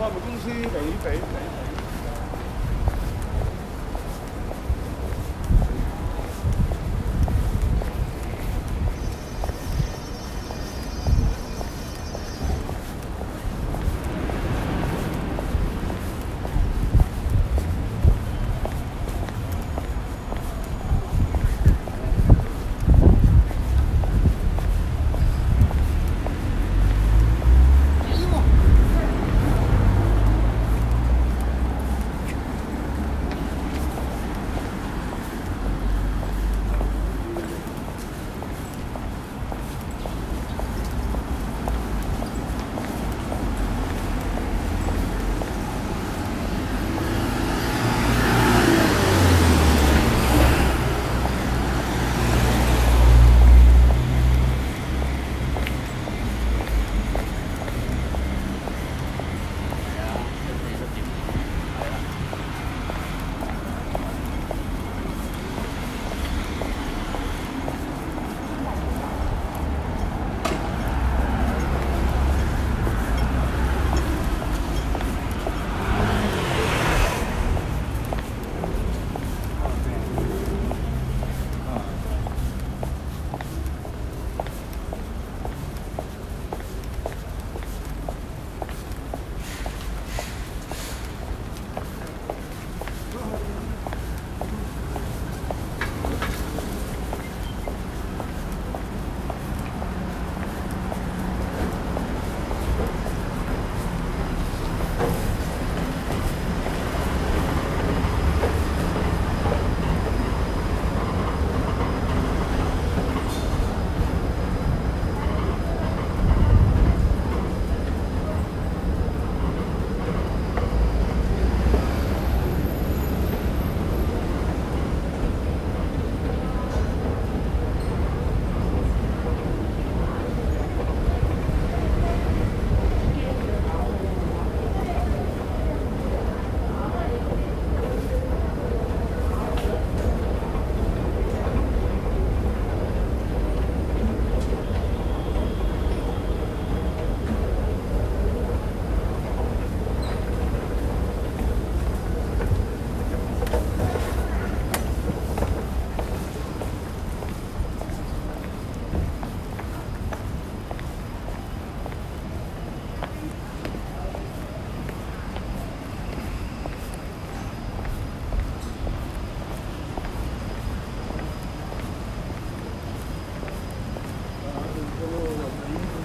我们公司俾俾俾。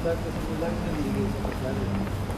Sa ulan, hindi sa